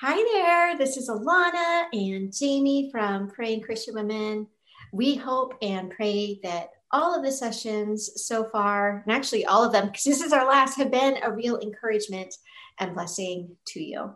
Hi there, this is Alana and Jamie from Praying Christian Women. We hope and pray that all of the sessions so far, and actually all of them, because this is our last, have been a real encouragement and blessing to you.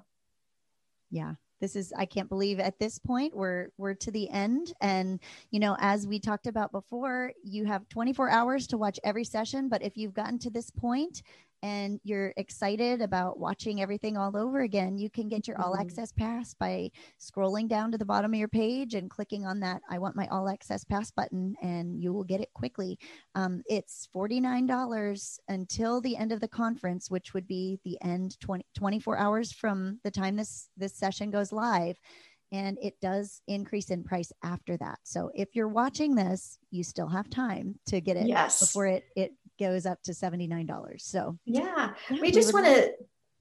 Yeah, this is i can't believe at this point we're we're to the end and you know as we talked about before you have 24 hours to watch every session but if you've gotten to this point and you're excited about watching everything all over again, you can get your all mm-hmm. access pass by scrolling down to the bottom of your page and clicking on that I want my all access pass button, and you will get it quickly. Um, it's $49 until the end of the conference, which would be the end 20, 24 hours from the time this, this session goes live and it does increase in price after that. So if you're watching this, you still have time to get it yes. before it it goes up to $79. So yeah, yeah we just want to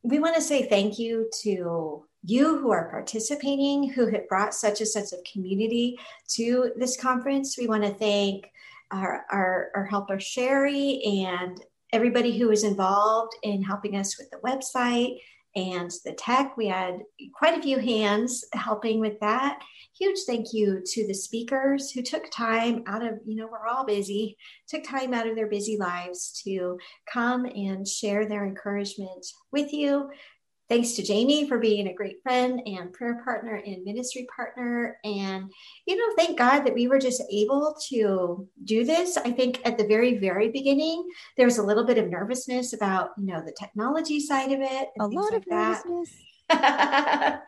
we want to say thank you to you who are participating, who have brought such a sense of community to this conference. We want to thank our, our, our helper Sherry and everybody who was involved in helping us with the website and the tech. We had quite a few hands helping with that. Huge thank you to the speakers who took time out of, you know, we're all busy, took time out of their busy lives to come and share their encouragement with you. Thanks to Jamie for being a great friend and prayer partner and ministry partner. And, you know, thank God that we were just able to do this. I think at the very, very beginning, there was a little bit of nervousness about, you know, the technology side of it. A lot like of nervousness. and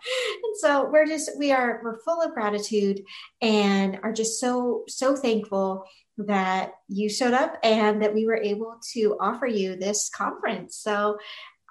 so we're just we are we're full of gratitude and are just so so thankful that you showed up and that we were able to offer you this conference so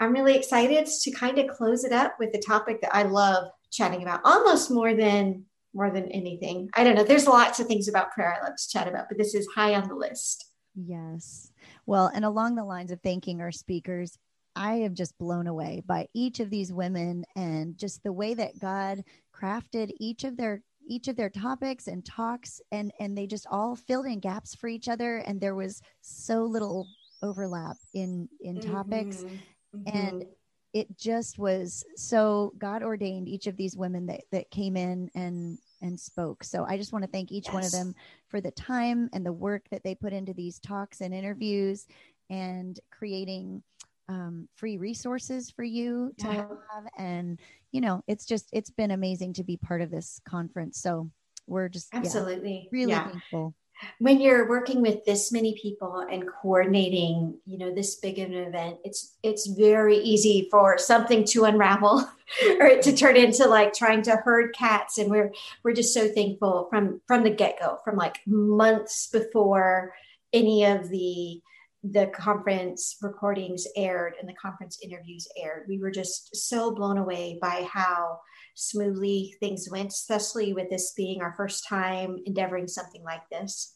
I'm really excited to kind of close it up with the topic that I love chatting about almost more than more than anything. I don't know. There's lots of things about prayer I love to chat about, but this is high on the list. Yes. Well, and along the lines of thanking our speakers, I am just blown away by each of these women and just the way that God crafted each of their each of their topics and talks and and they just all filled in gaps for each other and there was so little overlap in in topics mm-hmm. Mm-hmm. And it just was so God ordained each of these women that, that came in and and spoke. So I just want to thank each yes. one of them for the time and the work that they put into these talks and interviews and creating um, free resources for you to yeah. have. And, you know, it's just, it's been amazing to be part of this conference. So we're just absolutely yeah, really yeah. thankful when you're working with this many people and coordinating you know this big of an event it's it's very easy for something to unravel or to turn into like trying to herd cats. And we're we're just so thankful from from the get-go from like months before any of the the conference recordings aired and the conference interviews aired. We were just so blown away by how smoothly things went, especially with this being our first time endeavoring something like this.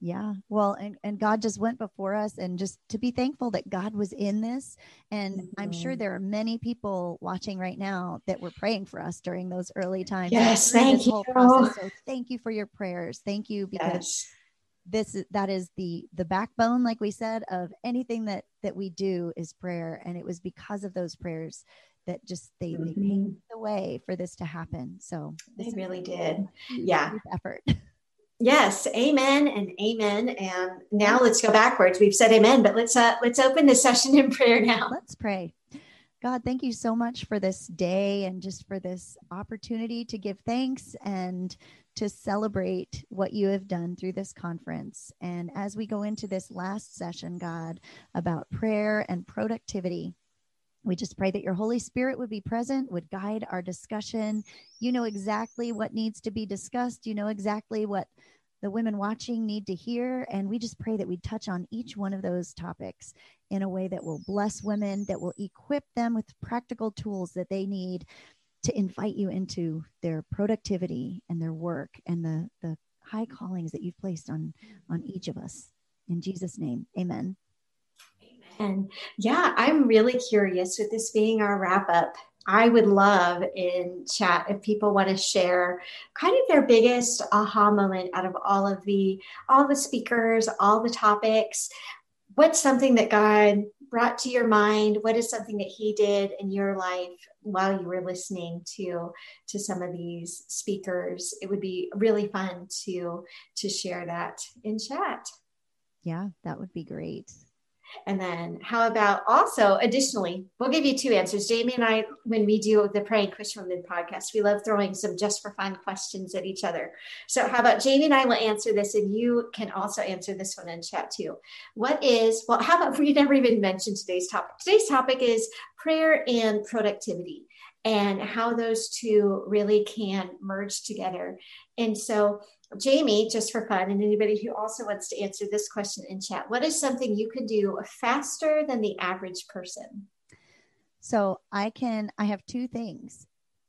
Yeah. Well, and, and God just went before us and just to be thankful that God was in this. And mm-hmm. I'm sure mm-hmm. there are many people watching right now that were praying for us during those early times. Yes. Thank you. So thank you for your prayers. Thank you because yes. this is, that is the, the backbone, like we said, of anything that, that we do is prayer. And it was because of those prayers that just they, mm-hmm. they paved the way for this to happen. So they really did. Yeah. Effort. Yes, amen and amen. And now let's go backwards. We've said amen, but let's uh let's open the session in prayer now. Let's pray. God, thank you so much for this day and just for this opportunity to give thanks and to celebrate what you have done through this conference. And as we go into this last session, God, about prayer and productivity, we just pray that your Holy Spirit would be present, would guide our discussion. You know exactly what needs to be discussed. You know exactly what the women watching need to hear. And we just pray that we touch on each one of those topics in a way that will bless women, that will equip them with practical tools that they need to invite you into their productivity and their work and the, the high callings that you've placed on, on each of us. In Jesus' name, amen. And yeah, I'm really curious with this being our wrap up. I would love in chat if people want to share kind of their biggest aha moment out of all of the all the speakers, all the topics. What's something that God brought to your mind? What is something that he did in your life while you were listening to to some of these speakers? It would be really fun to to share that in chat. Yeah, that would be great. And then, how about also additionally, we'll give you two answers. Jamie and I, when we do the Praying Christian Women podcast, we love throwing some just for fun questions at each other. So, how about Jamie and I will answer this, and you can also answer this one in chat too. What is, well, how about we never even mentioned today's topic? Today's topic is prayer and productivity and how those two really can merge together. And so, Jamie, just for fun, and anybody who also wants to answer this question in chat, what is something you can do faster than the average person? So I can, I have two things.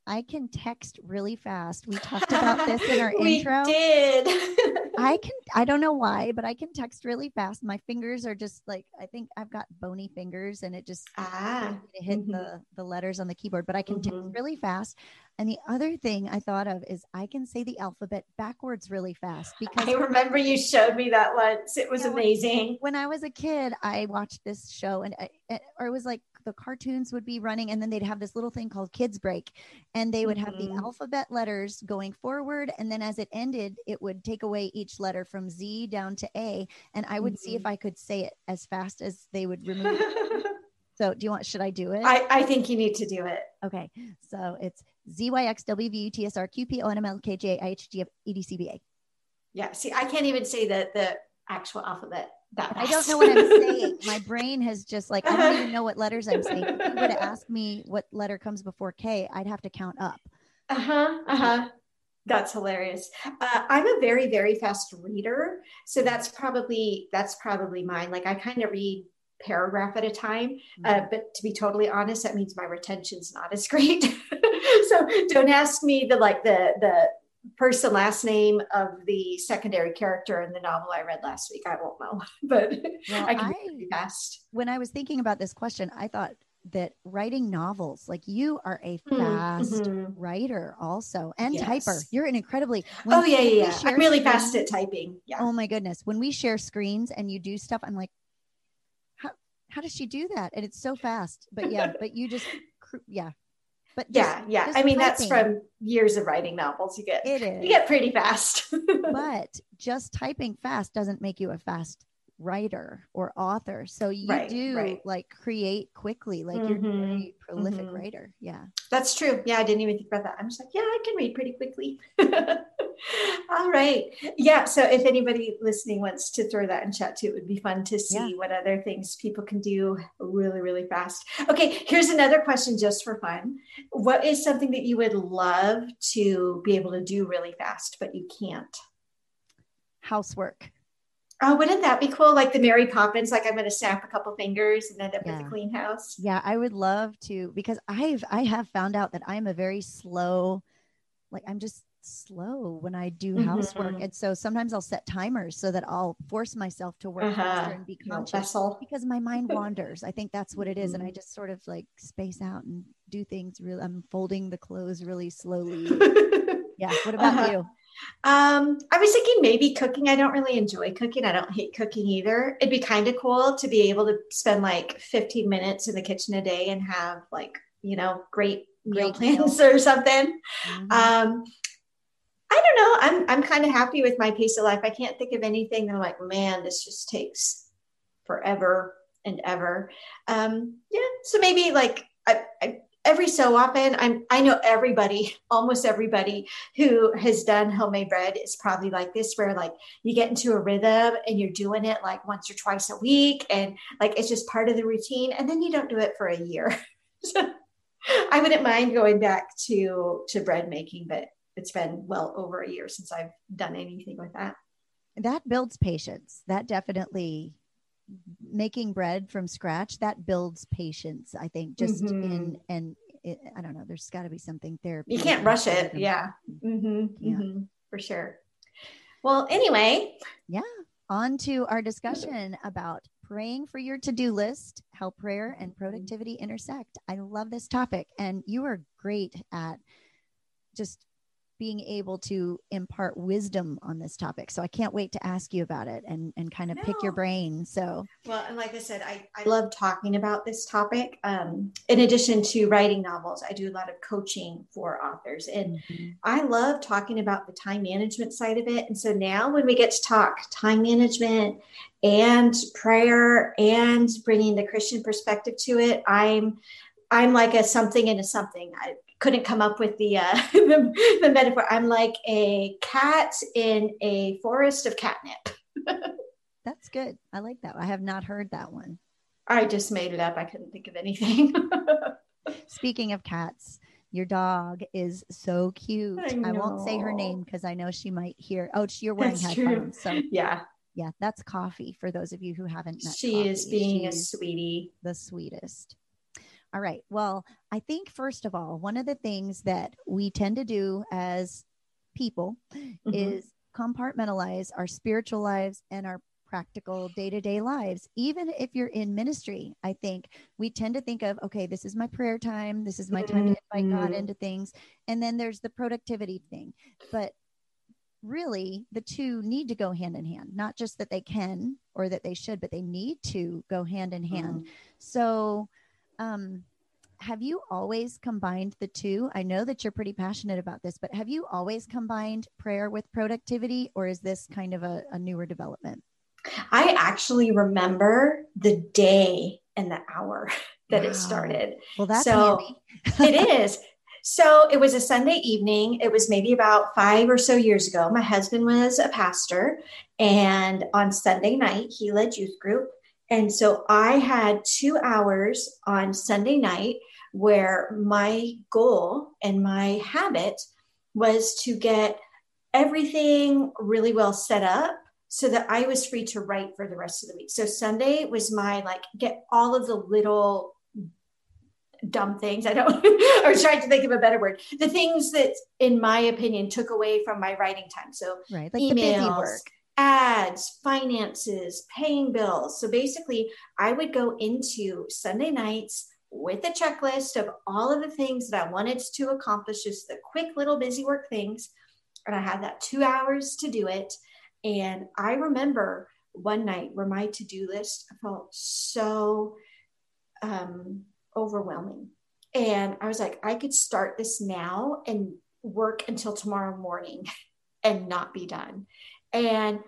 I can text really fast. We talked about this in our we intro. did. I can, I don't know why, but I can text really fast. My fingers are just like, I think I've got bony fingers and it just ah, hit mm-hmm. the, the letters on the keyboard, but I can Mm-hmm. text really fast. And the other thing I thought of is I can say the alphabet backwards really fast because I remember you showed me that once. It was amazing. when I was a kid, I watched this show and I, or it was like the cartoons would be running and then they'd have this little thing called kids break and they would have the Mhm. alphabet letters going forward and then as it ended it would take away each letter from Z down to A and I would see if I could say it as fast as they would remove it. So do you want should I do it? I, I think you need to do it. okay. So it's Z Y X W V U T S R Q P O N M L K J I H G F E D C B A. Yeah. See, I can't even say the the actual alphabet that I don't know what I'm saying. My brain has just like I don't even know what letters I'm saying. If you were to ask me what letter comes before K, I'd have to count up. Uh huh. Uh huh. That's hilarious. Uh, I'm a very, very fast reader, so that's probably that's probably mine. Like I kind of read paragraph at a time, uh, but to be totally honest, that means my retention's not as great. so don't ask me the like the the first and last name of the secondary character in the novel I read last week. I won't know, but Well, I can I- fast. when I was thinking about this question, I thought that writing novels, like you are a fast Mhm. writer also and Yes. typer. You're an incredibly Oh yeah, when we yeah, yeah. I'm really fast screens- at typing. Yeah. Oh my goodness. When we share screens and you do stuff, I'm like, how how does she do that? And it's so fast. But yeah, but you just yeah. But just- yeah, yeah. I mean, that's from years of writing novels. You get it is. you get pretty fast. but just typing fast doesn't make you a fast writer or author. So you Right, do right. like create quickly, like you're a Mhm, very prolific mhm. writer. Yeah. That's true. Yeah, I didn't even think about that. I'm just like, yeah, I can read pretty quickly. All right. Yeah. So if anybody listening wants to throw that in chat too, it would be fun to see Yeah. what other things people can do really, really fast. Okay. Here's another question just for fun. What is something that you would love to be able to do really fast, but you can't? Housework. Oh, wouldn't that be cool? Like the Mary Poppins, like I'm going to snap a couple fingers and end up with Yeah. a clean house. Yeah, I would love to because I've I have found out that I'm a very slow, like I'm just slow when I do housework. Mhm. And so sometimes I'll set timers so that I'll force myself to work Uh-huh. faster and be conscious because my mind wanders. I think that's what it is. And I Mhm. just sort of like space out and do things really I'm folding the clothes really slowly. Yeah. What about Uh-huh. you? Um, I was thinking maybe cooking. I don't really enjoy cooking. I don't hate cooking either. It'd be kind of cool to be able to spend like 15 minutes in the kitchen a day and have like, you know, great meal plans or something. Mhm. Um, I don't know. I'm I'm kind of happy with my pace of life. I can't think of anything that I'm like, man, this just takes forever and ever. Um, yeah, so maybe like I, I, every so often, I'm I know everybody, almost everybody who has done homemade bread is probably like this, where like you get into a rhythm and you're doing it like once or twice a week, and like it's just part of the routine, and then you don't do it for a year. so I wouldn't mind going back to to bread making, but it's been well over a year since I've done anything with that. that builds patience. That definitely making bread from scratch that builds patience. I think just Mhm. in and it, I don't know. There's got to be something there. You can't rush it. Yeah. Mm-hmm, Yeah. mm-hmm, for sure. Well, anyway, yeah On to our discussion about praying for your to-do list, how prayer Mm-hmm. and productivity intersect. I love this topic, and you are great at just being able to impart wisdom on this topic. So I can't wait to ask you about it and, and kind of no. pick your brain. So, well, and like I said, I, I love talking about this topic. Um, in addition to writing novels, I do a lot of coaching for authors and mm-hmm. I love talking about the time management side of it. And so now when we get to talk time management and prayer and bringing the Christian perspective to it, I'm, I'm like a something into something. I, couldn't come up with the, uh, the, the metaphor. I'm like a cat in a forest of catnip. That's good. I like that. I have not heard that one. I just made it up. I couldn't think of anything. Speaking of cats, your dog is so cute. I, I won't say her name because I know she might hear. Oh, you're wearing that's headphones. True. So yeah, yeah, that's Coffee. For those of you who haven't met, she Coffee. is being She's a sweetie, the sweetest. All right. Well, I think, first of all, one of the things that we tend to do as people mm-hmm. is compartmentalize our spiritual lives and our practical day to day lives. Even if you're in ministry, I think we tend to think of, okay, this is my prayer time. This is my time to invite God mm-hmm. into things. And then there's the productivity thing. But really, the two need to go hand in hand, not just that they can or that they should, but they need to go hand in hand. Mm-hmm. So, um, have you always combined the two? I know that you're pretty passionate about this, but have you always combined prayer with productivity, or is this kind of a, a newer development? I actually remember the day and the hour that wow. it started. Well, that's so it is. So it was a Sunday evening. It was maybe about five or so years ago. My husband was a pastor, and on Sunday night, he led youth group. And so I had two hours on Sunday night where my goal and my habit was to get everything really well set up so that I was free to write for the rest of the week. So Sunday was my like get all of the little dumb things. I don't or trying to think of a better word. The things that in my opinion took away from my writing time. So right, like emails, the busy work ads, finances, paying bills. So basically, I would go into Sunday nights with a checklist of all of the things that I wanted to accomplish, just the quick little busy work things. And I had that two hours to do it. And I remember one night where my to do list felt so um, overwhelming. And I was like, I could start this now and work until tomorrow morning and not be done. And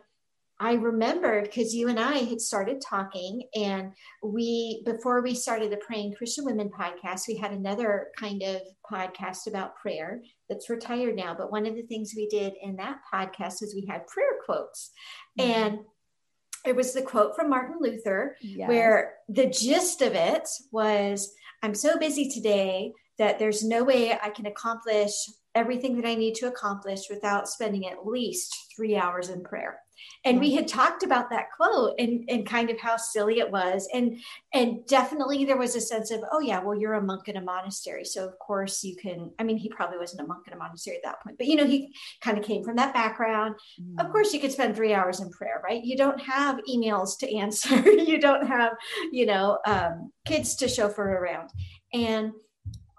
I remembered because you and I had started talking, and we, before we started the Praying Christian Women podcast, we had another kind of podcast about prayer that's retired now. But one of the things we did in that podcast was we had prayer quotes. Mm-hmm. And it was the quote from Martin Luther, yes. where the gist of it was I'm so busy today that there's no way I can accomplish everything that I need to accomplish without spending at least three hours in prayer. And we had talked about that quote and, and kind of how silly it was. And and definitely there was a sense of, oh yeah, well, you're a monk in a monastery. So of course you can, I mean, he probably wasn't a monk in a monastery at that point, but you know, he kind of came from that background. Mm. Of course you could spend three hours in prayer, right? You don't have emails to answer, you don't have, you know, um, kids to chauffeur around. And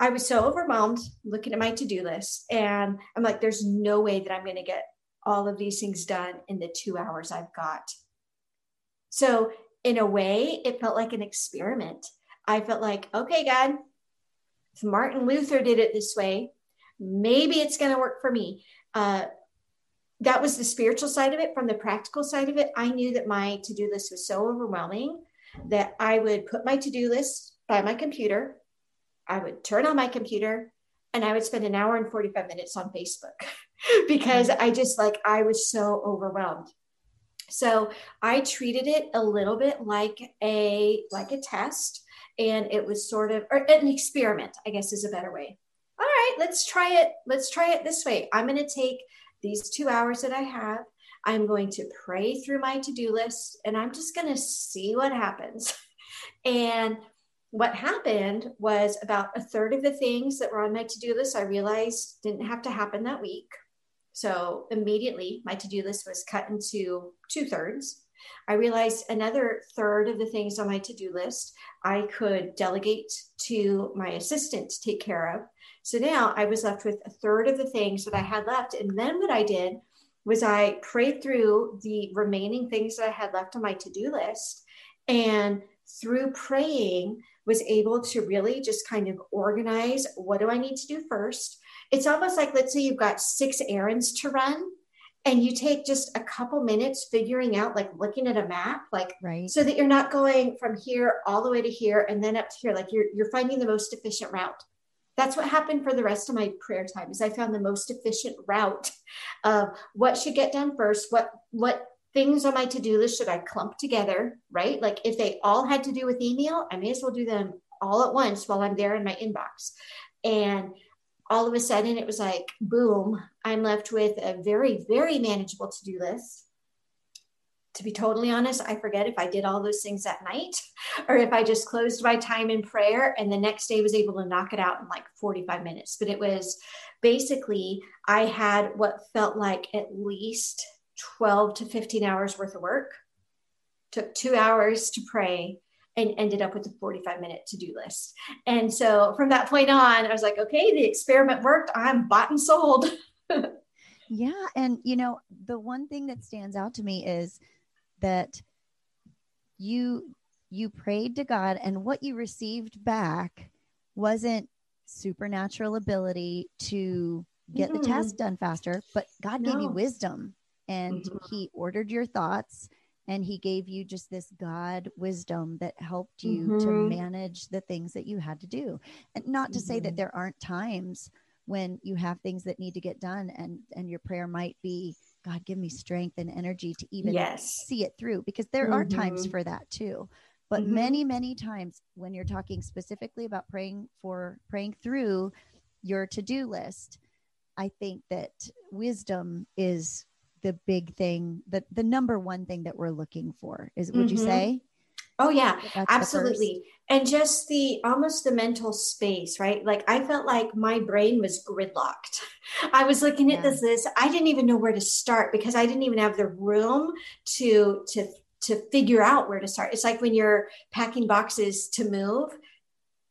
I was so overwhelmed looking at my to do list. And I'm like, there's no way that I'm going to get all of these things done in the two hours I've got. So, in a way, it felt like an experiment. I felt like, okay, God, if Martin Luther did it this way, maybe it's going to work for me. Uh, that was the spiritual side of it. From the practical side of it, I knew that my to do list was so overwhelming that I would put my to do list by my computer I would turn on my computer and I would spend an hour and 45 minutes on Facebook because mm-hmm. I just like, I was so overwhelmed. So I treated it a little bit like a like a test and it was sort of or an experiment, I guess is a better way. All right, let's try it. Let's try it this way. I'm going to take these 2 hours that I have. I'm going to pray through my to-do list and I'm just going to see what happens. and what happened was about a third of the things that were on my to-do list i realized didn't have to happen that week so immediately my to-do list was cut into two thirds i realized another third of the things on my to-do list i could delegate to my assistant to take care of So now I was left with a third of the things that I had left. And then what I did was I prayed through the remaining things that I had left on my to do list. And through praying, was able to really just kind of organize what do I need to do first. It's almost like, let's say you've got six errands to run and you take just a couple minutes figuring out like looking at a map like right. so that you're not going from here all the way to here and then up to here. Like you're you're finding the most efficient route. That's what happened for the rest of my prayer time is i found the most efficient route of what should get done first what what things on my to-do list should i clump together right? Like if they all had to do with email i may as well do them all at once while i'm there in my inbox. And all of a sudden it was like boom i'm left with a very very manageable to-do list. To be totally honest i forget if i did all those things at night or if i just closed my time in prayer and the next day was able to knock it out in like 45 minutes. But it was basically i had what felt like at least 12 to 15 hours worth of work took two hours to pray and ended up with a 45 minute to-do list. And so from that point on, I was like, okay, the experiment worked. I'm bought and sold. yeah. And you know, the one thing that stands out to me is that you you prayed to God and what you received back wasn't supernatural ability to get mm-hmm. the task done faster, but God no. gave you wisdom and mm-hmm. he ordered your thoughts and he gave you just this god wisdom that helped you mm-hmm. to manage the things that you had to do and not to mm-hmm. say that mm-hmm. there aren't times when you have things that need to get done and and your prayer might be god give me strength and energy to even yes. see it through because there mm-hmm. are times mm-hmm. for that too but mm-hmm. many many times when you're talking specifically about praying for praying through your to-do list i think that wisdom is the big thing that the number one thing that we're looking for is would mm-hmm. you say? Oh yeah That's absolutely. And just the almost the mental space right? Like i felt like my brain was gridlocked. I was looking at yeah. this list. I didn't even know where to start because i didn't even have the room to to to figure out where to start. It's like when you're packing boxes to move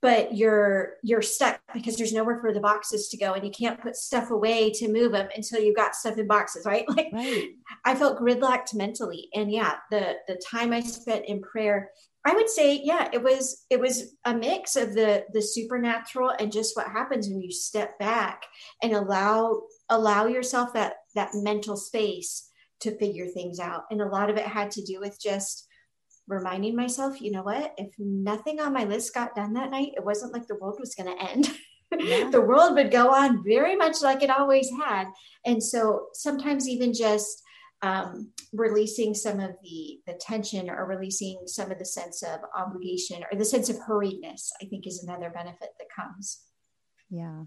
but you're you're stuck because there's nowhere for the boxes to go and you can't put stuff away to move them until you've got stuff in boxes right? Like right. i felt gridlocked mentally. And yeah the the time i spent in prayer i would say yeah it was it was a mix of the the supernatural and just what happens when you step back and allow allow yourself that that mental space to figure things out. And a lot of it had to do with just reminding myself, you know what, if nothing on my list got done that night, it wasn't like the world was going to end. Yeah. the world would go on very much like it always had. And so sometimes even just um, releasing some of the, the tension or releasing some of the sense of obligation or the sense of hurriedness, I think is another benefit that comes. Yeah.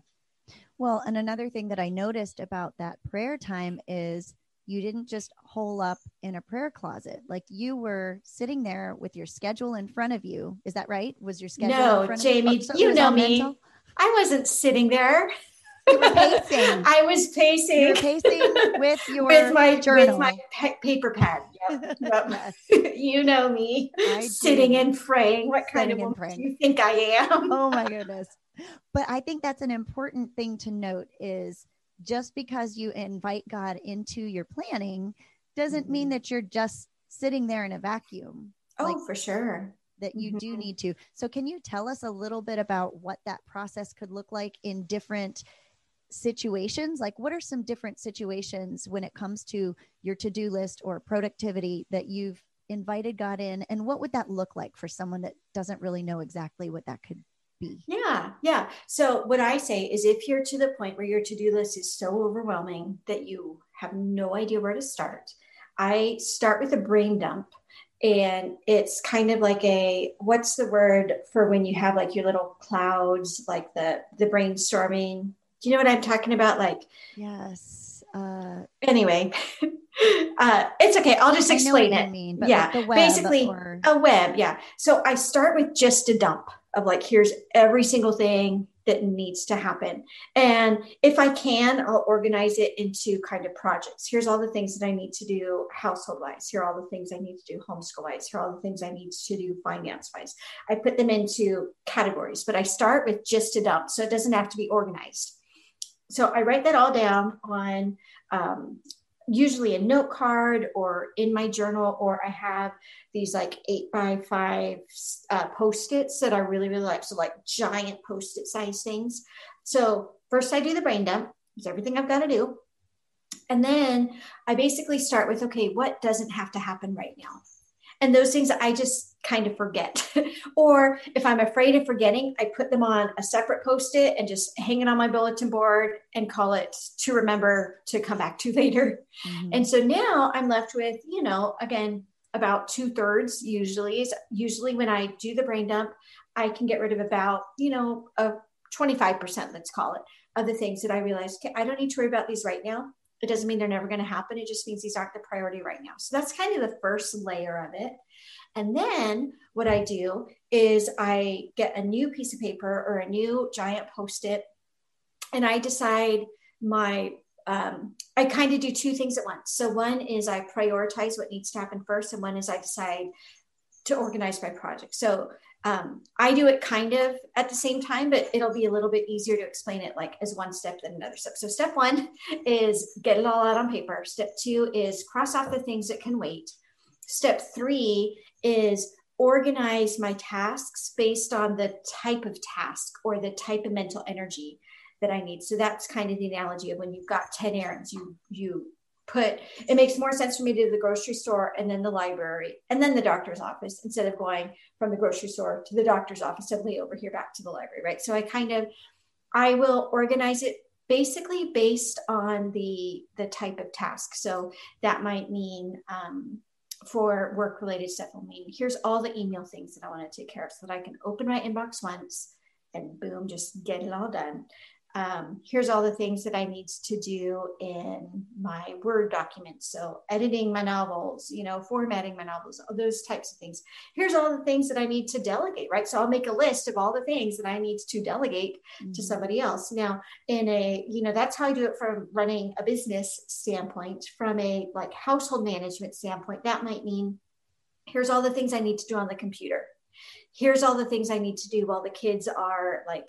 Well, and another thing that I noticed about that prayer time is you didn't just hole up in a prayer closet. Like you were sitting there with your schedule in front of you. Is that right? Was your schedule? No, Jamie, oh, you, oh, so you know me. Mental? I wasn't sitting there. You were pacing. I was pacing. You were pacing with your with my journal. with my pe- paper pad. Yep. Yep. you know me, I sitting do. and praying. What kind sitting of woman do you think I am? oh my goodness! But I think that's an important thing to note is just because you invite God into your planning doesn't mm-hmm. mean that you're just sitting there in a vacuum. Oh, like, for sure. That you mm-hmm. do need to. So, can you tell us a little bit about what that process could look like in different situations? Like, what are some different situations when it comes to your to do list or productivity that you've invited God in? And what would that look like for someone that doesn't really know exactly what that could be? Yeah, yeah. So, what I say is if you're to the point where your to do list is so overwhelming that you have no idea where to start, I start with a brain dump. And it's kind of like a what's the word for when you have like your little clouds, like the the brainstorming? Do you know what I'm talking about? Like, yes. Uh, anyway, uh, it's okay. I'll just explain it. Mean, yeah, like basically or... a web. Yeah. So I start with just a dump of like, here's every single thing that needs to happen. And if I can, I'll organize it into kind of projects. Here's all the things that I need to do household wise. Here are all the things I need to do homeschool wise. Here are all the things I need to do finance wise. I put them into categories, but I start with just a dump. So it doesn't have to be organized. So I write that all down on um, usually a note card or in my journal, or I have these like eight by five uh, post its that I really, really like. So, like giant post it size things. So, first I do the brain dump, it's everything I've got to do. And then I basically start with okay, what doesn't have to happen right now? And those things I just kind of forget. or if I'm afraid of forgetting, I put them on a separate post it and just hang it on my bulletin board and call it to remember to come back to later. Mm-hmm. And so now I'm left with, you know, again, about two thirds usually is usually when I do the brain dump, I can get rid of about, you know, a 25%, let's call it, of the things that I realize okay, I don't need to worry about these right now. It doesn't mean they're never going to happen. It just means these aren't the priority right now. So that's kind of the first layer of it. And then what I do is I get a new piece of paper or a new giant post it, and I decide my um, I kind of do two things at once. So one is I prioritize what needs to happen first, and one is I decide to organize my project. So um, I do it kind of at the same time, but it'll be a little bit easier to explain it like as one step than another step. So step one is get it all out on paper. Step two is cross off the things that can wait. Step three is organize my tasks based on the type of task or the type of mental energy that I need. So that's kind of the analogy of when you've got 10 errands, you you put it makes more sense for me to do the grocery store and then the library and then the doctor's office instead of going from the grocery store to the doctor's office suddenly over here back to the library right? So i kind of i will organize it basically based on the the type of task. So that might mean um, for work related stuff will mean here's all the email things that i want to take care of so that i can open my inbox once and boom just get it all done um, here's all the things that I need to do in my Word documents. So editing my novels, you know, formatting my novels, all those types of things. Here's all the things that I need to delegate, right? So I'll make a list of all the things that I need to delegate mm-hmm. to somebody else. Now, in a, you know, that's how I do it from running a business standpoint, from a like household management standpoint, that might mean here's all the things I need to do on the computer. Here's all the things I need to do while the kids are like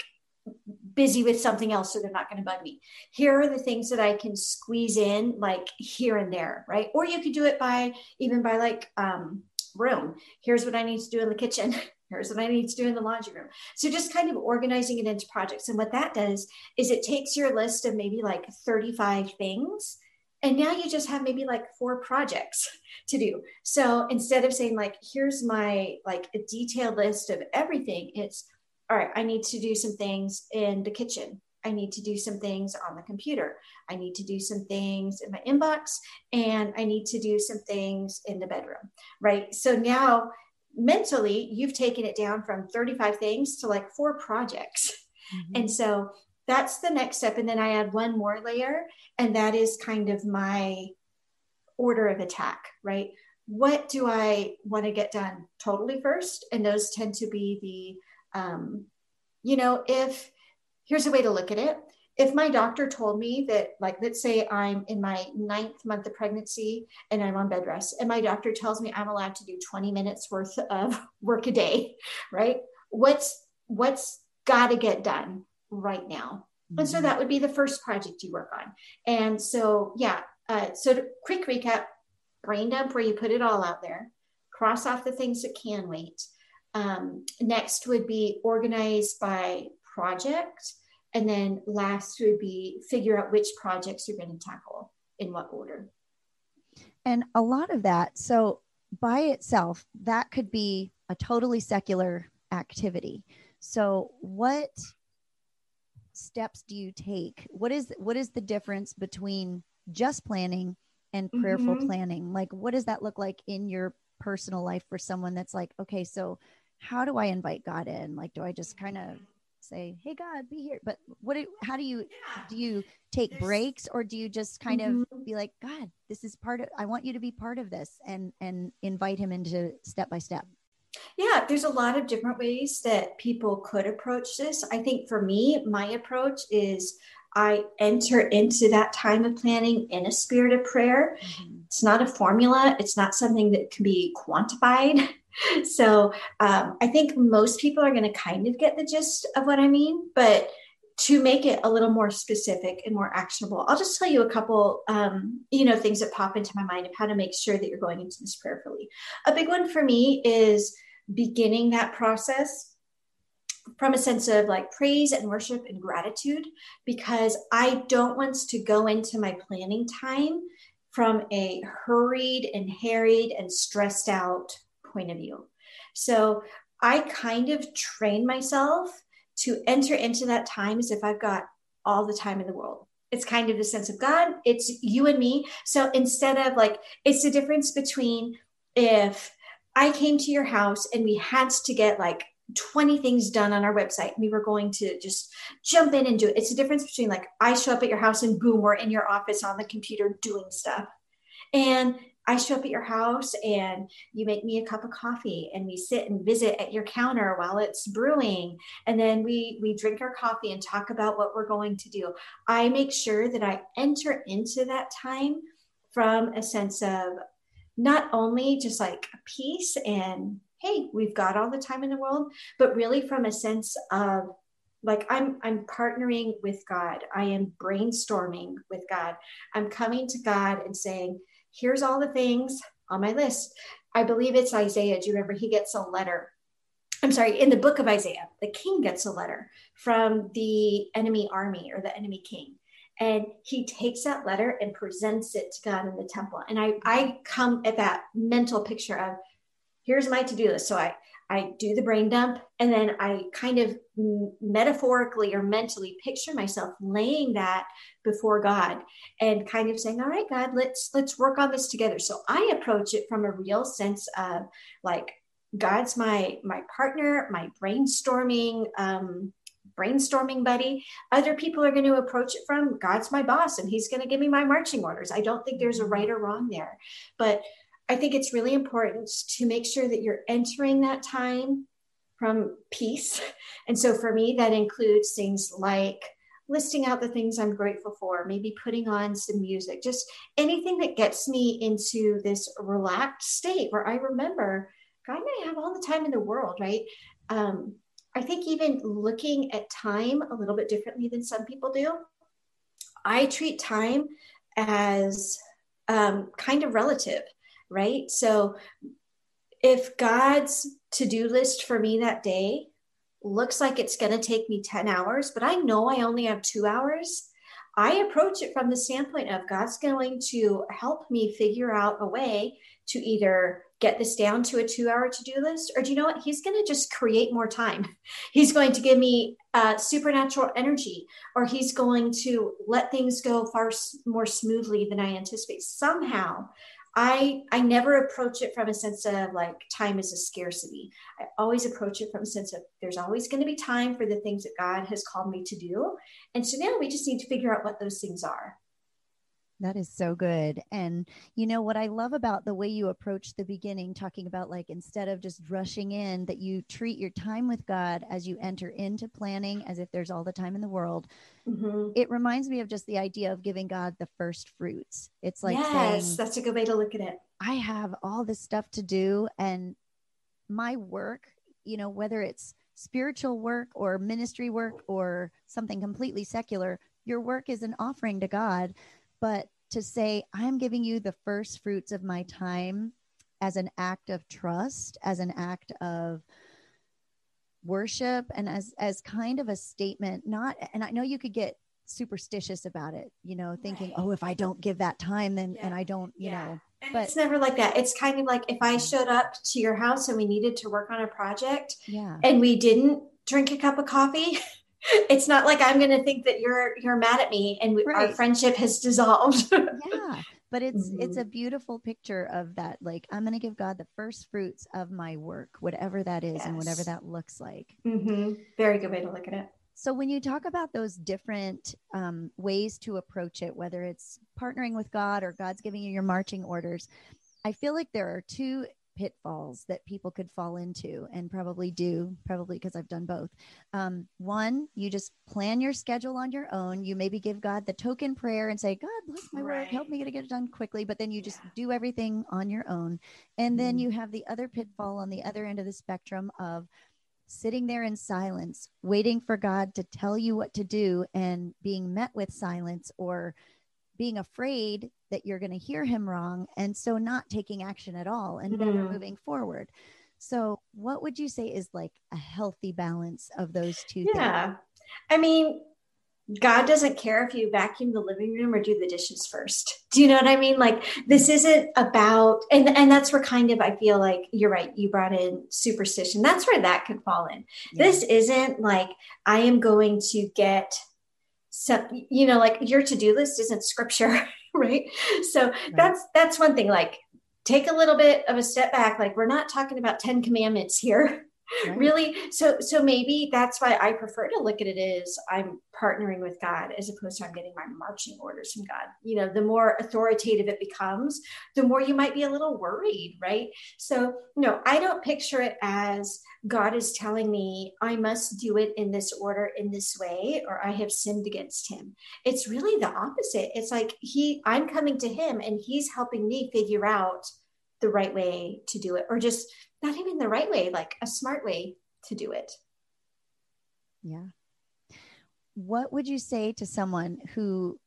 busy with something else, so they're not going to bug me. Here are the things that I can squeeze in, like here and there, right? Or you could do it by even by like um, room. Here's what I need to do in the kitchen. Here's what I need to do in the laundry room. So just kind of organizing it into projects. And what that does is it takes your list of maybe like 35 things and now you just have maybe like four projects to do so instead of saying like here's my like a detailed list of everything it's all right, I need to do some things in the kitchen. I need to do some things on the computer. I need to do some things in my inbox and I need to do some things in the bedroom, right? So now mentally, you've taken it down from 35 things to like four projects. Mm-hmm. And so that's the next step. And then I add one more layer, and that is kind of my order of attack, right? What do I want to get done totally first? And those tend to be the um, you know, if here's a way to look at it. If my doctor told me that, like, let's say I'm in my ninth month of pregnancy and I'm on bed rest, and my doctor tells me I'm allowed to do 20 minutes worth of work a day, right? What's what's got to get done right now? Mm-hmm. And so mm-hmm. that would be the first project you work on. And so, yeah. Uh, so, to, quick recap: brain dump, where you put it all out there, cross off the things that can wait, um, next would be organized by project. And then last would be figure out which projects you're going to tackle in what order. And a lot of that, so by itself, that could be a totally secular activity. So what steps do you take? What is what is the difference between just planning and prayerful mm-hmm. planning? Like what does that look like in your personal life for someone that's like, okay, so how do I invite God in? Like, do I just kind of say, "Hey, God, be here"? But what? Do, how do you do? You take breaks, or do you just kind mm-hmm. of be like, "God, this is part of. I want you to be part of this," and and invite Him into step by step. Yeah, there's a lot of different ways that people could approach this. I think for me, my approach is I enter into that time of planning in a spirit of prayer. Mm-hmm. It's not a formula, it's not something that can be quantified. So um, I think most people are going to kind of get the gist of what I mean, but to make it a little more specific and more actionable, I'll just tell you a couple, um, you know, things that pop into my mind of how to make sure that you're going into this prayerfully. A big one for me is beginning that process from a sense of like praise and worship and gratitude because I don't want to go into my planning time from a hurried and harried and stressed out point of view. So I kind of train myself to enter into that time as if I've got all the time in the world. It's kind of the sense of God, it's you and me. So instead of like, it's the difference between if I came to your house and we had to get like 20 things done on our website. We were going to just jump in and do it. It's the difference between like I show up at your house and boom, we're in your office on the computer doing stuff. And I show up at your house and you make me a cup of coffee and we sit and visit at your counter while it's brewing. And then we we drink our coffee and talk about what we're going to do. I make sure that I enter into that time from a sense of not only just like peace and hey, we've got all the time in the world, but really from a sense of like i'm i'm partnering with god. I am brainstorming with god. I'm coming to god and saying here's all the things on my list. I believe it's isaiah. Do you remember? He gets a letter. I'm sorry in the book of isaiah the king gets a letter from the enemy army or the enemy king. And he takes that letter and presents it to god in the temple. And i i come at that mental picture of here's my to-do list. So i i do the brain dump and then i kind of metaphorically or mentally picture myself laying that before god and kind of saying all right god let's let's work on this together so i approach it from a real sense of like god's my my partner my brainstorming um brainstorming buddy. Other people are going to approach it from God's my boss and he's going to give me my marching orders. I don't think there's a right or wrong there. But I think it's really important to make sure that you're entering that time from peace. And so for me, that includes things like listing out the things I'm grateful for, maybe putting on some music, just anything that gets me into this relaxed state where I remember God may have all the time in the world, right? Um, I think even looking at time a little bit differently than some people do, I treat time as um, kind of relative right? So if God's to do list for me that day looks like it's going to take me 10 hours, but I know I only have two hours, I approach it from the standpoint of God's going to help me figure out a way to either get this down to a two hour to do list, or do you know what? He's going to just create more time. He's going to give me uh, supernatural energy, or he's going to let things go far more smoothly than I anticipate. Somehow, I I never approach it from a sense of like time is a scarcity. I always approach it from a sense of there's always going to be time for the things that God has called me to do. And so now we just need to figure out what those things are. That is so good. And you know what I love about the way you approach the beginning, talking about like instead of just rushing in, that you treat your time with God as you enter into planning as if there's all the time in the world. Mm-hmm. It reminds me of just the idea of giving God the first fruits. It's like, yes, saying, that's a good way to look at it. I have all this stuff to do, and my work, you know, whether it's spiritual work or ministry work or something completely secular, your work is an offering to God but to say, I'm giving you the first fruits of my time as an act of trust, as an act of worship, and as as kind of a statement, not and I know you could get superstitious about it, you know, thinking, right. oh, if I don't give that time, then yeah. and I don't, you yeah. know. And but it's never like that. It's kind of like if I showed up to your house and we needed to work on a project, yeah, and we didn't drink a cup of coffee. it's not like I'm going to think that you're you're mad at me and we, right. our friendship has dissolved. yeah, but it's mm-hmm. it's a beautiful picture of that. Like I'm going to give God the first fruits of my work, whatever that is, yes. and whatever that looks like. Mm-hmm. Very good way to look at it. So when you talk about those different um, ways to approach it, whether it's partnering with God or God's giving you your marching orders, I feel like there are two pitfalls that people could fall into and probably do probably because i've done both um, one you just plan your schedule on your own you maybe give god the token prayer and say god bless my right. work help me to get it done quickly but then you just yeah. do everything on your own and then mm-hmm. you have the other pitfall on the other end of the spectrum of sitting there in silence waiting for god to tell you what to do and being met with silence or being afraid that you're going to hear him wrong and so not taking action at all and mm-hmm. never moving forward so what would you say is like a healthy balance of those two yeah things? i mean God doesn't care if you vacuum the living room or do the dishes first. Do you know what I mean? Like this isn't about and and that's where kind of I feel like you're right. You brought in superstition. That's where that could fall in. Yeah. This isn't like I am going to get so you know like your to-do list isn't scripture right so right. that's that's one thing like take a little bit of a step back like we're not talking about 10 commandments here right. really? So so maybe that's why i prefer to look at it as i'm partnering with god as opposed to i'm getting my marching orders from god. You know the more authoritative it becomes the more you might be a little worried right? So no i don't picture it as god is telling me i must do it in this order in this way or i have sinned against him. It's really the opposite. It's like he i'm coming to him and he's helping me figure out the right way to do it or just not even the right way, like a smart way to do it. Yeah. What would you say to someone who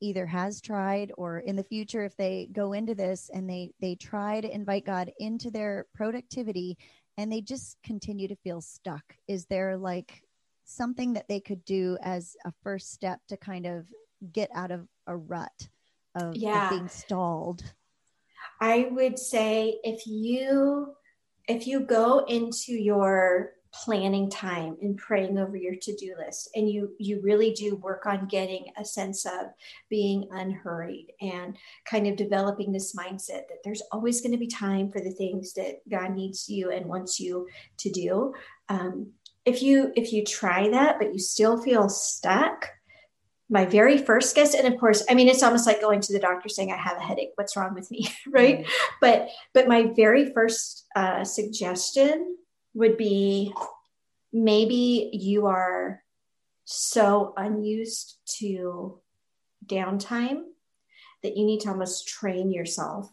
either has tried or in the future if they go into this and they they try to invite God into their productivity and they just continue to feel stuck? Is there like something that they could do as a first step to kind of get out of a rut of, yeah. of being stalled? I would say if you if you go into your planning time and praying over your to-do list and you you really do work on getting a sense of being unhurried and kind of developing this mindset that there's always going to be time for the things that god needs you and wants you to do. Um, if you if you try that but you still feel stuck my very first guess and of course i mean it's almost like going to the doctor saying i have a headache. What's wrong with me? Right? Mm but but my very first uh, suggestion would be maybe you are so unused to downtime that you need to almost train yourself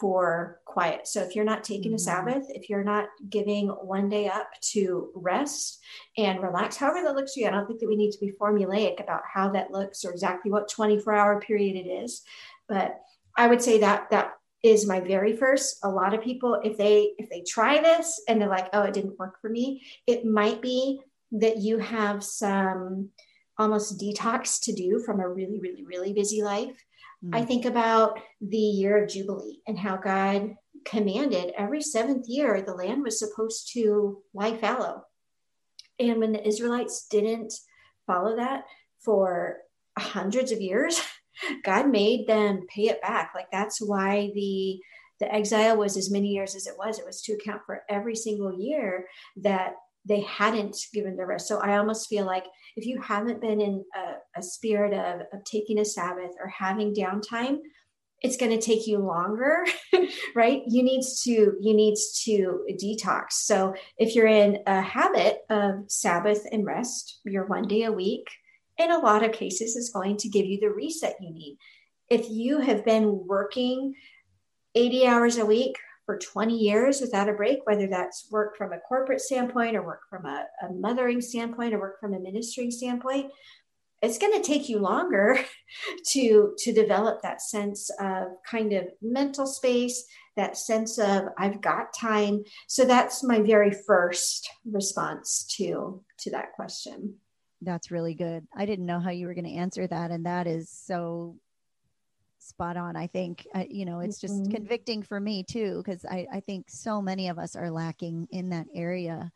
for quiet. So if you're not taking a mm-hmm. Sabbath, if you're not giving one day up to rest and relax, however that looks to you, I don't think that we need to be formulaic about how that looks or exactly what 24 hour period it is. But I would say that that is my very first a lot of people if they if they try this and they're like oh it didn't work for me it might be that you have some almost detox to do from a really really really busy life. I mm-hmm. think about the year of Jubilee and how God commanded every seventh year the land was supposed to lie fallow. And when the Israelites didn't follow that for hundreds of years, God made them pay it back. Like that's why the the exile was as many years as it was. It was to account for every single year that they hadn't given the rest. So I almost feel like if you haven't been in a, a spirit of, of taking a Sabbath or having downtime, it's going to take you longer right? You needs to you needs to detox. So if you're in a habit of sabbath and rest you're one day a week in a lot of cases is going to give you the reset you need. If you have been working 80 hours a week for 20 years without a break, whether that's work from a corporate standpoint or work from a, a mothering standpoint or work from a ministering standpoint, it's going to take you longer to to develop that sense of kind of mental space that sense of i've got time. So that's my very first response to to that question. That's really good. I didn't know how you were going to answer that and that is so spot on. I think, uh, you know, it's just mm-hmm. convicting for me too, because I, I think so many of us are lacking in that area.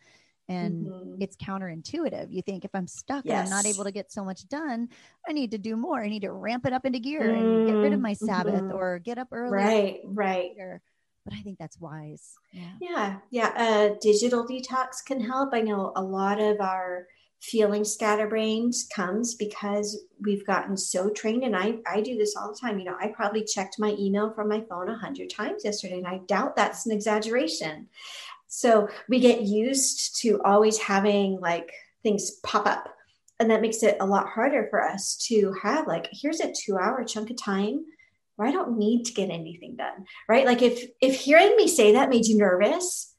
And mm-hmm. it's counterintuitive. You think if I'm stuck yes. and I'm not able to get so much done, I need to do more. I need to ramp it up into gear mm-hmm. and get rid of my Sabbath mm-hmm. or get up early. Right, right. But I think that's wise. Yeah, yeah. yeah. Uh, digital detox can help. I know a lot of our feeling scatterbrained comes because we've gotten so trained. And I, I do this all the time. You know i probably checked my email from my phone a hundred times yesterday and i doubt that's an exaggeration. So we get used to always having like things pop up and that makes it a lot harder for us to have like here's a two hour chunk of time where i don't need to get anything done right? Like if if hearing me say that made you nervous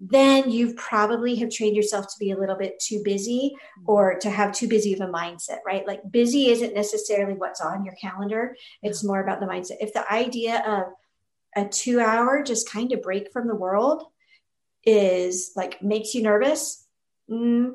then you probably have trained yourself to be a little bit too busy or to have too busy of a mindset, right? Like busy isn't necessarily what's on your calendar. It's more about the mindset. If the idea of a two hour just kind of break from the world is like makes you nervous, mm,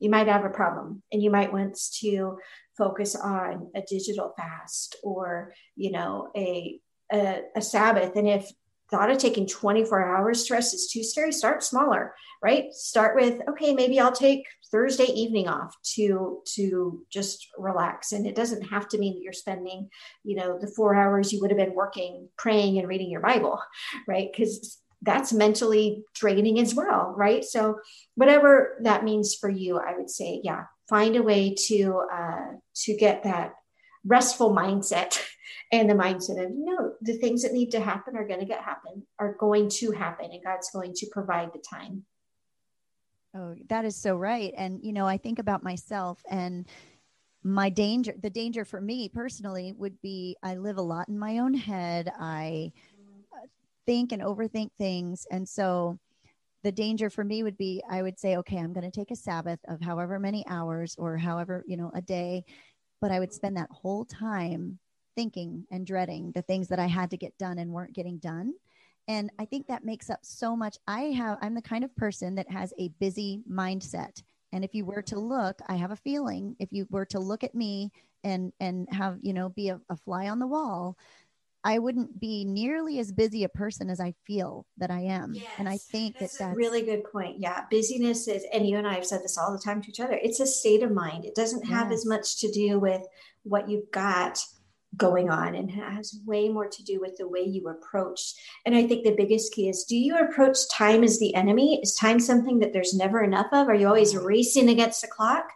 you might have a problem and you might want to focus on a digital fast or, you know, a, a, a Sabbath. And if thought of taking 24 hours stress is too scary start smaller right? Start with okay maybe i'll take thursday evening off to to just relax. And it doesn't have to mean that you're spending you know the four hours you would have been working praying and reading your bible right? Because that's mentally draining as well right? So whatever that means for you i would say yeah find a way to uh to get that restful mindset and the mindset of no the things that need to happen are going to get happen are going to happen and god's going to provide the time. Oh that is so right. And you know i think about myself and my danger the danger for me personally would be i live a lot in my own head. I uh, think and overthink things. And so the danger for me would be i would say okay i'm going to take a sabbath of however many hours or however you know a day but I would spend that whole time thinking and dreading the things that I had to get done and weren't getting done. And I think that makes up so much. I have, I'm the kind of person that has a busy mindset. And if you were to look, I have a feeling if you were to look at me and, and have, you know, be a, a fly on the wall, I wouldn't be nearly as busy a person as I feel that I am. Yes, and I think that's that that's a really good point. Yeah. Busyness is, and you and I have said this all the time to each other, it's a state of mind. It doesn't have yes. as much to do with what you've got going on and has way more to do with the way you approach. And I think the biggest key is do you approach time as the enemy? Is time something that there's never enough of? Are you always racing against the clock?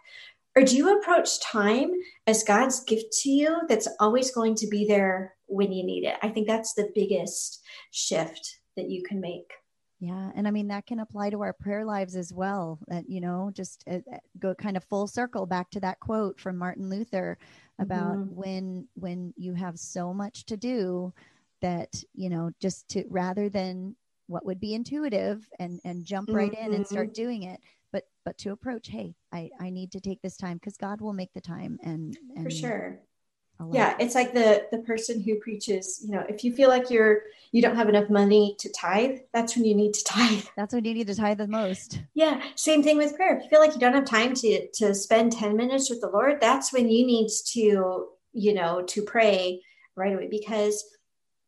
Or do you approach time as God's gift to you that's always going to be there when you need it? I think that's the biggest shift that you can make. Yeah. And I mean, that can apply to our prayer lives as well. That, you know, just uh, uh go kind of full circle back to that quote from Martin Luther about mm-hmm. when, when you have so much to do that, you know, just to rather than what would be intuitive and, and jump right mm-hmm. in and start mm-hmm. doing it, but but to approach hey i i need to take this time because god will make the time and, and for sure yeah it's like the the person who preaches you know if you feel like you're you don't have enough money to tithe that's when you need to tithe that's when you need to tithe the most yeah same thing with prayer if you feel like you don't have time to to spend 10 minutes with the lord that's when you need to you know to pray right away because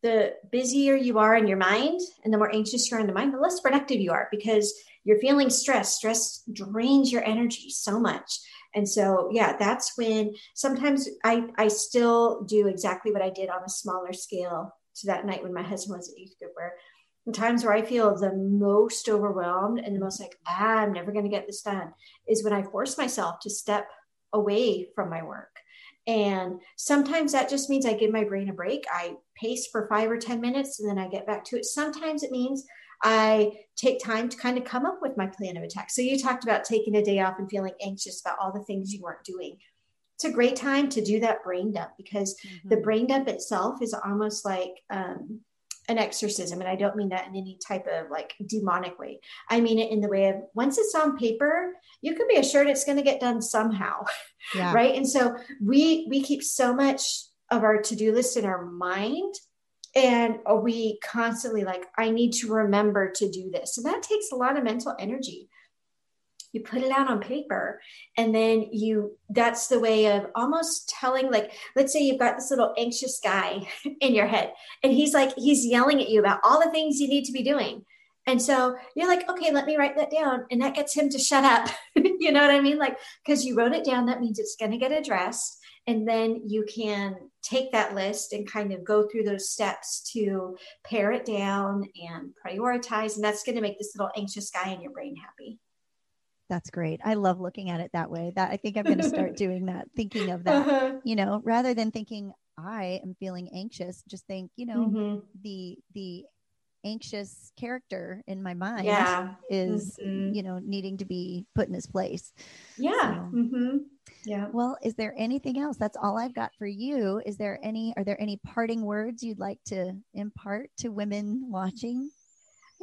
the busier you are in your mind and the more anxious you are in the mind the less productive you are because you're feeling stressed. Stress drains your energy so much. And so, yeah, that's when sometimes I, I still do exactly what I did on a smaller scale to that night when my husband was at youth group, where the times where I feel the most overwhelmed and the most like, ah, I'm never going to get this done is when I force myself to step away from my work. And sometimes that just means I give my brain a break. I pace for five or 10 minutes and then I get back to it. Sometimes it means I take time to kind of come up with my plan of attack. So you talked about taking a day off and feeling anxious about all the things you weren't doing. It's a great time to do that brain dump because mm-hmm. the brain dump itself is almost like um, an exorcism. And I don't mean that in any type of like demonic way. I mean it in the way of once it's on paper, you can be assured it's going to get done somehow. Yeah. right. And so we we keep so much of our to-do list in our mind and we constantly like i need to remember to do this. So that takes a lot of mental energy. You put it out on paper and then you that's the way of almost telling like let's say you've got this little anxious guy in your head and he's like he's yelling at you about all the things you need to be doing. And so you're like okay let me write that down. And that gets him to shut up. You know what i mean? Like because you wrote it down. That means it's going to get addressed. And then you can take that list and kind of go through those steps to pare it down and prioritize. And that's going to make this little anxious guy in your brain happy. That's great. I love looking at it that way. That I think I'm going to start doing that, thinking of that, uh-huh. you know, rather than thinking I am feeling anxious, just think, you know, mm-hmm. the the anxious character in my mind yeah. is mm-hmm. you know needing to be put in his place yeah so, mm-hmm. Yeah well is there anything else that's all i've got for you is there any are there any parting words you'd like to impart to women watching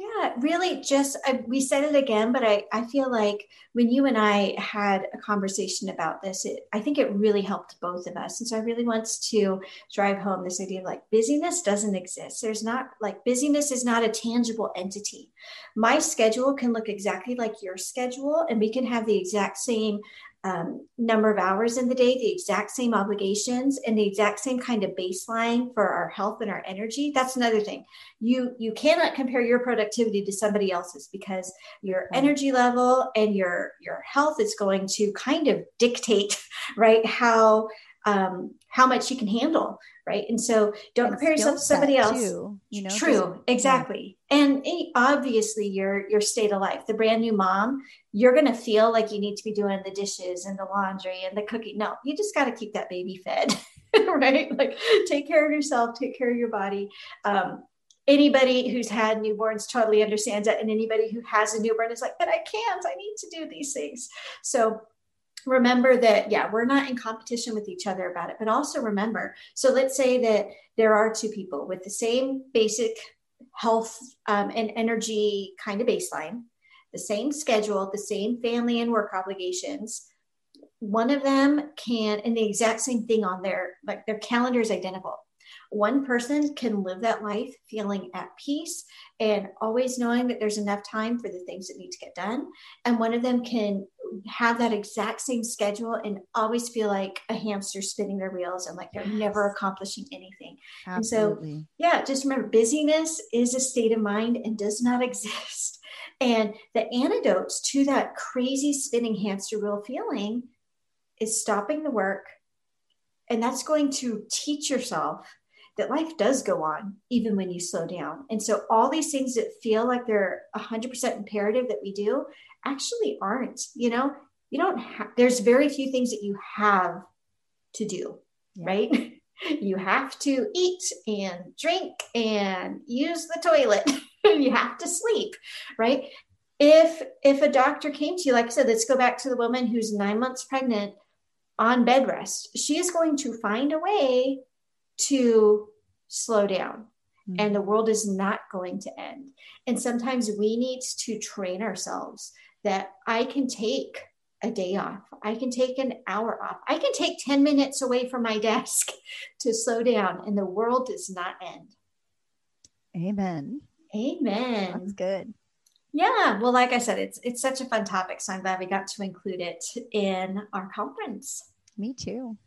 yeah, really just, I, we said it again, but I, I feel like when you and I had a conversation about this, it, I think it really helped both of us. And so I really want to drive home this idea of like busyness doesn't exist. There's not like busyness is not a tangible entity. My schedule can look exactly like your schedule, and we can have the exact same um, number of hours in the day, the exact same obligations, and the exact same kind of baseline for our health and our energy. That's another thing. You you cannot compare your productivity to somebody else's because your energy level and your your health is going to kind of dictate, right, how um, how much you can handle, right? And so don't and compare yourself to somebody else. Too, you know, true, exactly. Yeah. And obviously, your your state of life, the brand new mom, you're going to feel like you need to be doing the dishes and the laundry and the cooking. No, you just got to keep that baby fed, right? Like take care of yourself, take care of your body. Um, anybody who's had newborns totally understands that and anybody who has a newborn is like but i can't i need to do these things so remember that yeah we're not in competition with each other about it but also remember so let's say that there are two people with the same basic health um, and energy kind of baseline the same schedule the same family and work obligations. One of them can and the exact same thing on their like their calendar is identical one person can live that life feeling at peace and always knowing that there's enough time for the things that need to get done. And one of them can have that exact same schedule and always feel like a hamster spinning their wheels and like they're yes. never accomplishing anything. Absolutely. And so, yeah, just remember busyness is a state of mind and does not exist. And the antidotes to that crazy spinning hamster wheel feeling is stopping the work. And that's going to teach yourself that life does go on even when you slow down. And so all these things that feel like they're 100% imperative that we do actually aren't, you know, you don't have, there's very few things that you have to do, yeah. right? you have to eat and drink and use the toilet. you have to sleep, right? If if a doctor came to you, like I said, let's go back to the woman who's nine months pregnant on bed rest. She is going to find a way to slow down mm-hmm. and the world is not going to end. And sometimes we need to train ourselves that I can take a day off. I can take an hour off. I can take 10 minutes away from my desk to slow down and the world does not end. Amen. Amen. That's good. Yeah, well, like I said, it's it's such a fun topic, so I'm glad we got to include it in our conference. Me too.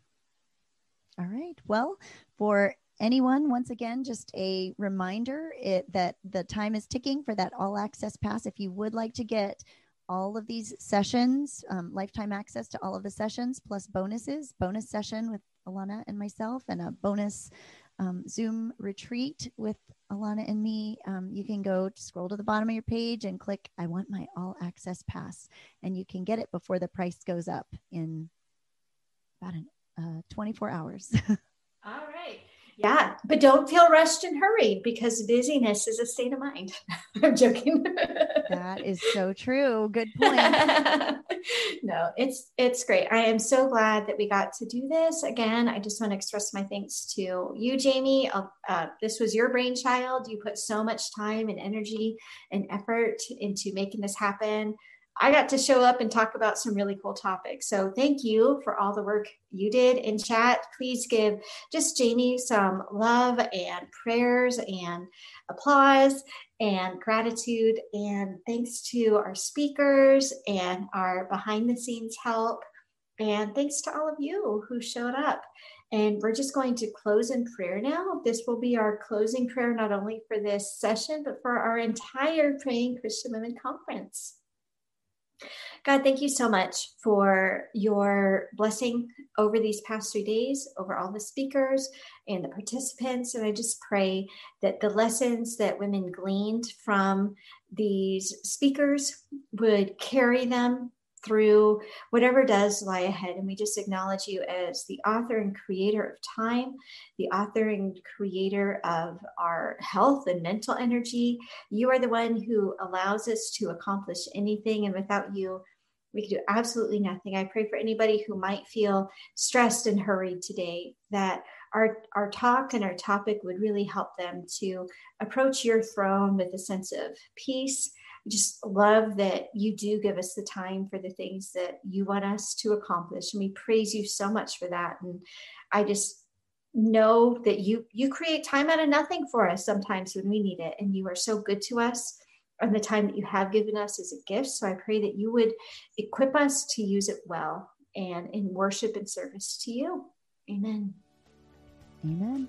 All right. Well, for anyone, once again, just a reminder it, that the time is ticking for that all access pass. If you would like to get all of these sessions, um, lifetime access to all of the sessions, plus bonuses, bonus session with Alana and myself, and a bonus um, Zoom retreat with Alana and me, um, you can go scroll to the bottom of your page and click, I want my all access pass. And you can get it before the price goes up in about an, uh, 24 hours. All right. Yeah, but don't feel rushed and hurried because busyness is a state of mind. I'm joking. that is so true. Good point. no, it's it's great. I am so glad that we got to do this again. I just want to express my thanks to you, Jamie. Uh, uh, this was your brainchild. You put so much time and energy and effort into making this happen. I got to show up and talk about some really cool topics. So thank you for all the work you did in chat. Please give just Jamie some love and prayers and applause and gratitude. And thanks to our speakers and our behind the scenes help. And thanks to all of you who showed up. And we're just going to close in prayer now. This will be our closing prayer, not only for this session, but for our entire Praying Christian Women Conference. God, thank you so much for your blessing over these past three days, over all the speakers and the participants. And I just pray that the lessons that women gleaned from these speakers would carry them through whatever does lie ahead. And we just acknowledge you as the author and creator of time, the author and creator of our health and mental energy. You are the one who allows us to accomplish anything. And without you, we can do absolutely nothing. I pray for anybody who might feel stressed and hurried today that our, our talk and our topic would really help them to approach your throne with a sense of peace just love that you do give us the time for the things that you want us to accomplish. And we praise you so much for that. And i just know that you you create time out of nothing for us sometimes when we need it. And you are so good to us. And the time that you have given us is a gift. So i pray that you would equip us to use it well and in worship and service to you. Amen. Amen